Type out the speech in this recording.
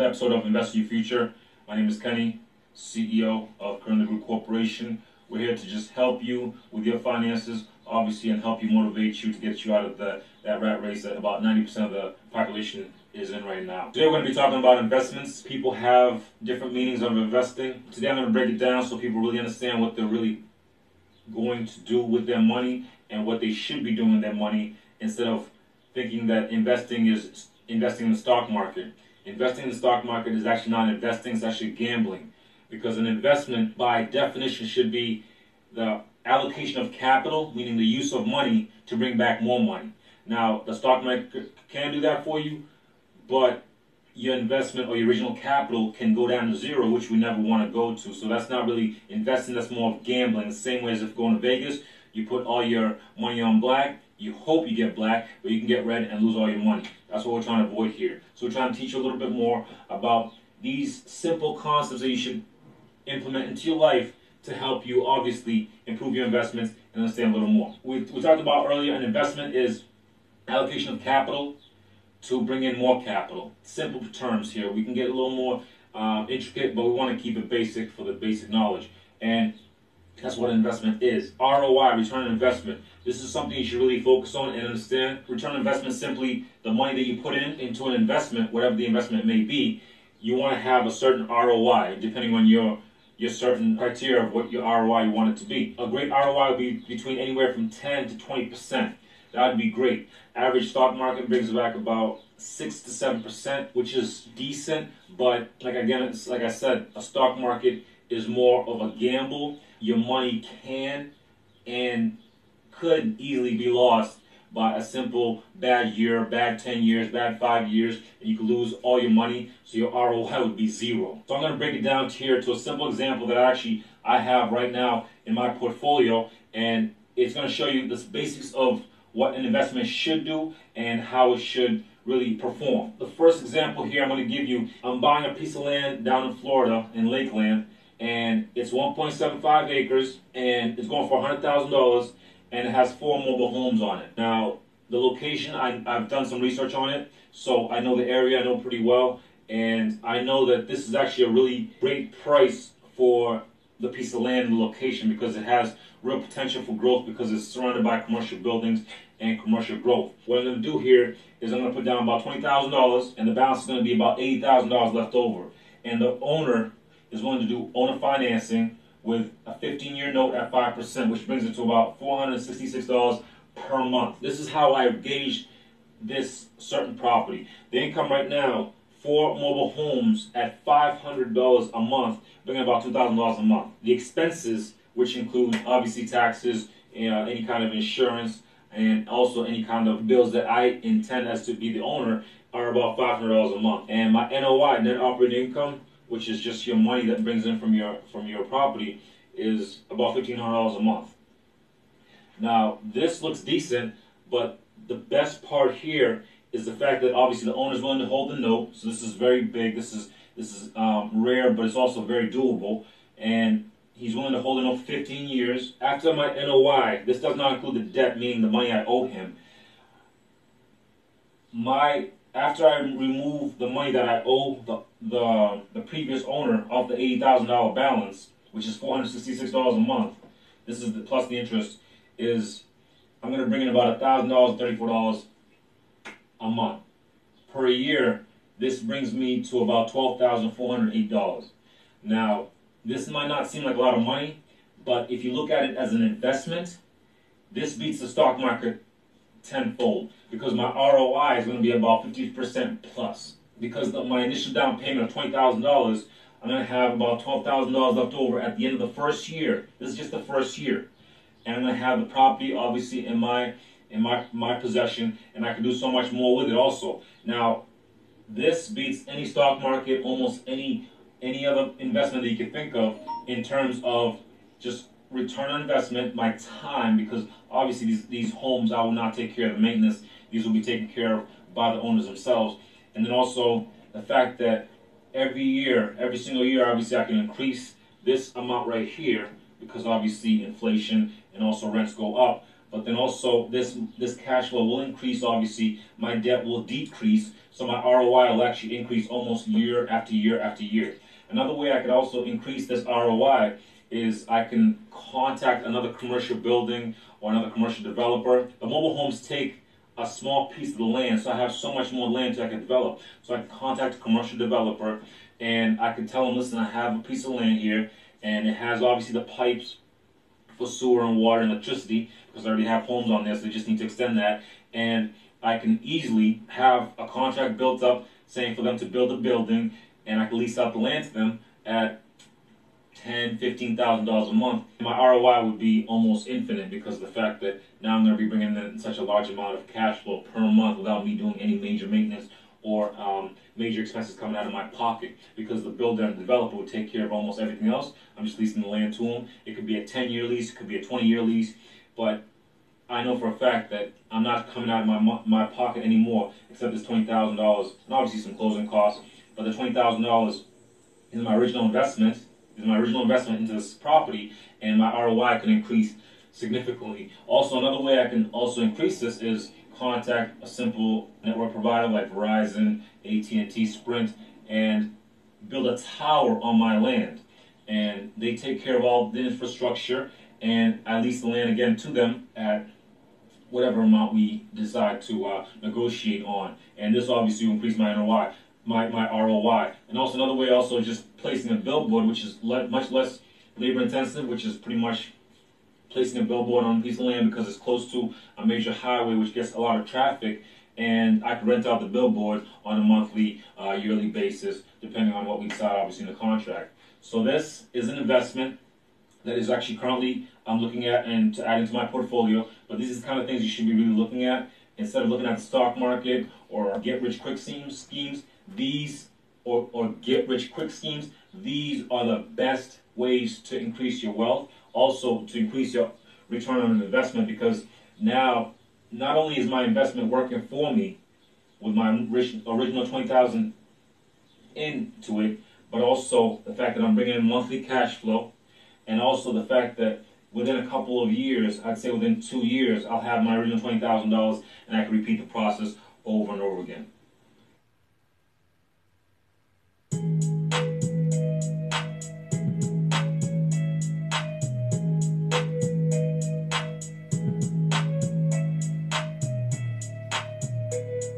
another episode of Invest Your Future. My name is Kenny, CEO of Current Group Corporation. We're here to just help you with your finances, obviously, and help you motivate you to get you out of the, that rat race that about 90% of the population is in right now. Today we're going to be talking about investments. People have different meanings of investing. Today I'm going to break it down so people really understand what they're really going to do with their money and what they should be doing with their money instead of thinking that investing is investing in the stock market. Investing in the stock market is actually not investing, it's actually gambling. Because an investment, by definition, should be the allocation of capital, meaning the use of money to bring back more money. Now, the stock market can do that for you, but your investment or your original capital can go down to zero, which we never want to go to. So that's not really investing, that's more of gambling. The same way as if going to Vegas, you put all your money on black, you hope you get black, but you can get red and lose all your money. That's what we're trying to avoid here. So we're trying to teach you a little bit more about these simple concepts that you should implement into your life to help you obviously improve your investments and understand a little more. We, we talked about earlier an investment is allocation of capital to bring in more capital. Simple terms here. We can get a little more uh, intricate, but we want to keep it basic for the basic knowledge. And that's what investment is. ROI, return on investment. This is something you should really focus on and understand. Return on investment is simply the money that you put in into an investment, whatever the investment may be. You want to have a certain ROI, depending on your your certain criteria of what your ROI you want it to be. A great ROI would be between anywhere from 10 to 20 percent. That would be great. Average stock market brings back about six to seven percent, which is decent. But like again, like I said, a stock market is more of a gamble. Your money can and could easily be lost by a simple bad year, bad 10 years, bad 5 years, and you could lose all your money, so your ROI would be zero. So I'm going to break it down here to a simple example that actually I have right now in my portfolio, and it's going to show you the basics of what an investment should do and how it should really perform. The first example here I'm going to give you, I'm buying a piece of land down in Florida, in Lakeland, and it's 1.75 acres, and it's going for $100,000, and it has four mobile homes on it. Now, the location, I, I've done some research on it, so I know the area, I know pretty well, and I know that this is actually a really great price for the piece of land and the location because it has real potential for growth because it's surrounded by commercial buildings and commercial growth. What I'm going to do here is I'm going to put down about $20,000 and the balance is going to be about $80,000 left over. And the owner is willing to do owner financing with a 15-year note at 5%, which brings it to about $466 per month. This is how I gauge this certain property. The income right now, for mobile homes at $500 a month, bringing about $2,000 a month. The expenses, which include obviously taxes, any kind of insurance, and also any kind of bills that I intend as to be the owner, are about $500 a month. And my NOI, net operating income, which is just your money that brings in from your from your property, is about fifteen hundred dollars a month. Now this looks decent, but the best part here is the fact that obviously the owner is willing to hold the note. So this is very big. This is this is um, rare, but it's also very doable. And he's willing to hold the note for 15 years. After my NOI, this does not include the debt, meaning the money I owe him. My after I remove the money that I owe the the, the previous owner of the eighty thousand dollar balance, which is four hundred sixty six dollars a month, this is the plus the interest is I'm going to bring in about thousand dollars, thirty four dollars a month per year. This brings me to about twelve thousand four hundred eight dollars. Now, this might not seem like a lot of money, but if you look at it as an investment, this beats the stock market tenfold because my ROI is going to be about 50% plus. Because of my initial down payment of $20,000, I'm going to have about $12,000 left over at the end of the first year. This is just the first year. And I'm going to have the property obviously in my in my, my possession and I can do so much more with it also. Now, this beats any stock market, almost any any other investment that you can think of in terms of just return on investment, my time, because obviously these, these homes I will not take care of the maintenance. These will be taken care of by the owners themselves. And then also the fact that every year, every single year, obviously I can increase this amount right here because obviously inflation and also rents go up. but then also this this cash flow will increase. Obviously, my debt will decrease, so my ROI will actually increase almost year after year after year. Another way I could also increase this ROI is I can contact another commercial building or another commercial developer. The mobile homes take a small piece of the land, so I have so much more land that I can develop. So I can contact a commercial developer and I can tell them, listen, I have a piece of land here and it has obviously the pipes for sewer and water and electricity because I already have homes on there, so they just need to extend that. And I can easily have a contract built up saying for them to build a building and I can lease out the land to them at ten, fifteen thousand dollars a month, my ROI would be almost infinite because of the fact that now I'm going to be bringing in such a large amount of cash flow per month without me doing any major maintenance or um, major expenses coming out of my pocket because the builder and the developer would take care of almost everything else. I'm just leasing the land to them. It could be a 10 year lease, it could be a 20 year lease, but I know for a fact that I'm not coming out of my my pocket anymore except this $20,000 and obviously some closing costs. But the $20,000 is my original investment is my original investment into this property, and my ROI can increase significantly. Also, another way I can also increase this is contact a simple network provider like Verizon, AT&T, Sprint, and build a tower on my land. And they take care of all the infrastructure, and I lease the land again to them at whatever amount we decide to uh, negotiate on. And this obviously will increase my ROI my, my ROI. And also another way, also just placing a billboard, which is le much less labor intensive, which is pretty much placing a billboard on a piece of land because it's close to a major highway, which gets a lot of traffic. And I can rent out the billboard on a monthly, uh, yearly basis, depending on what we decide, obviously, in the contract. So this is an investment that is actually currently I'm looking at and to add into my portfolio. But these are the kind of things you should be really looking at instead of looking at the stock market or get rich quick schemes. These or, or get rich quick schemes, these are the best ways to increase your wealth. Also, to increase your return on investment because now not only is my investment working for me with my original 20000 into it, but also the fact that I'm bringing in monthly cash flow, and also the fact that within a couple of years, I'd say within two years, I'll have my original $20,000 and I can repeat the process over and over again.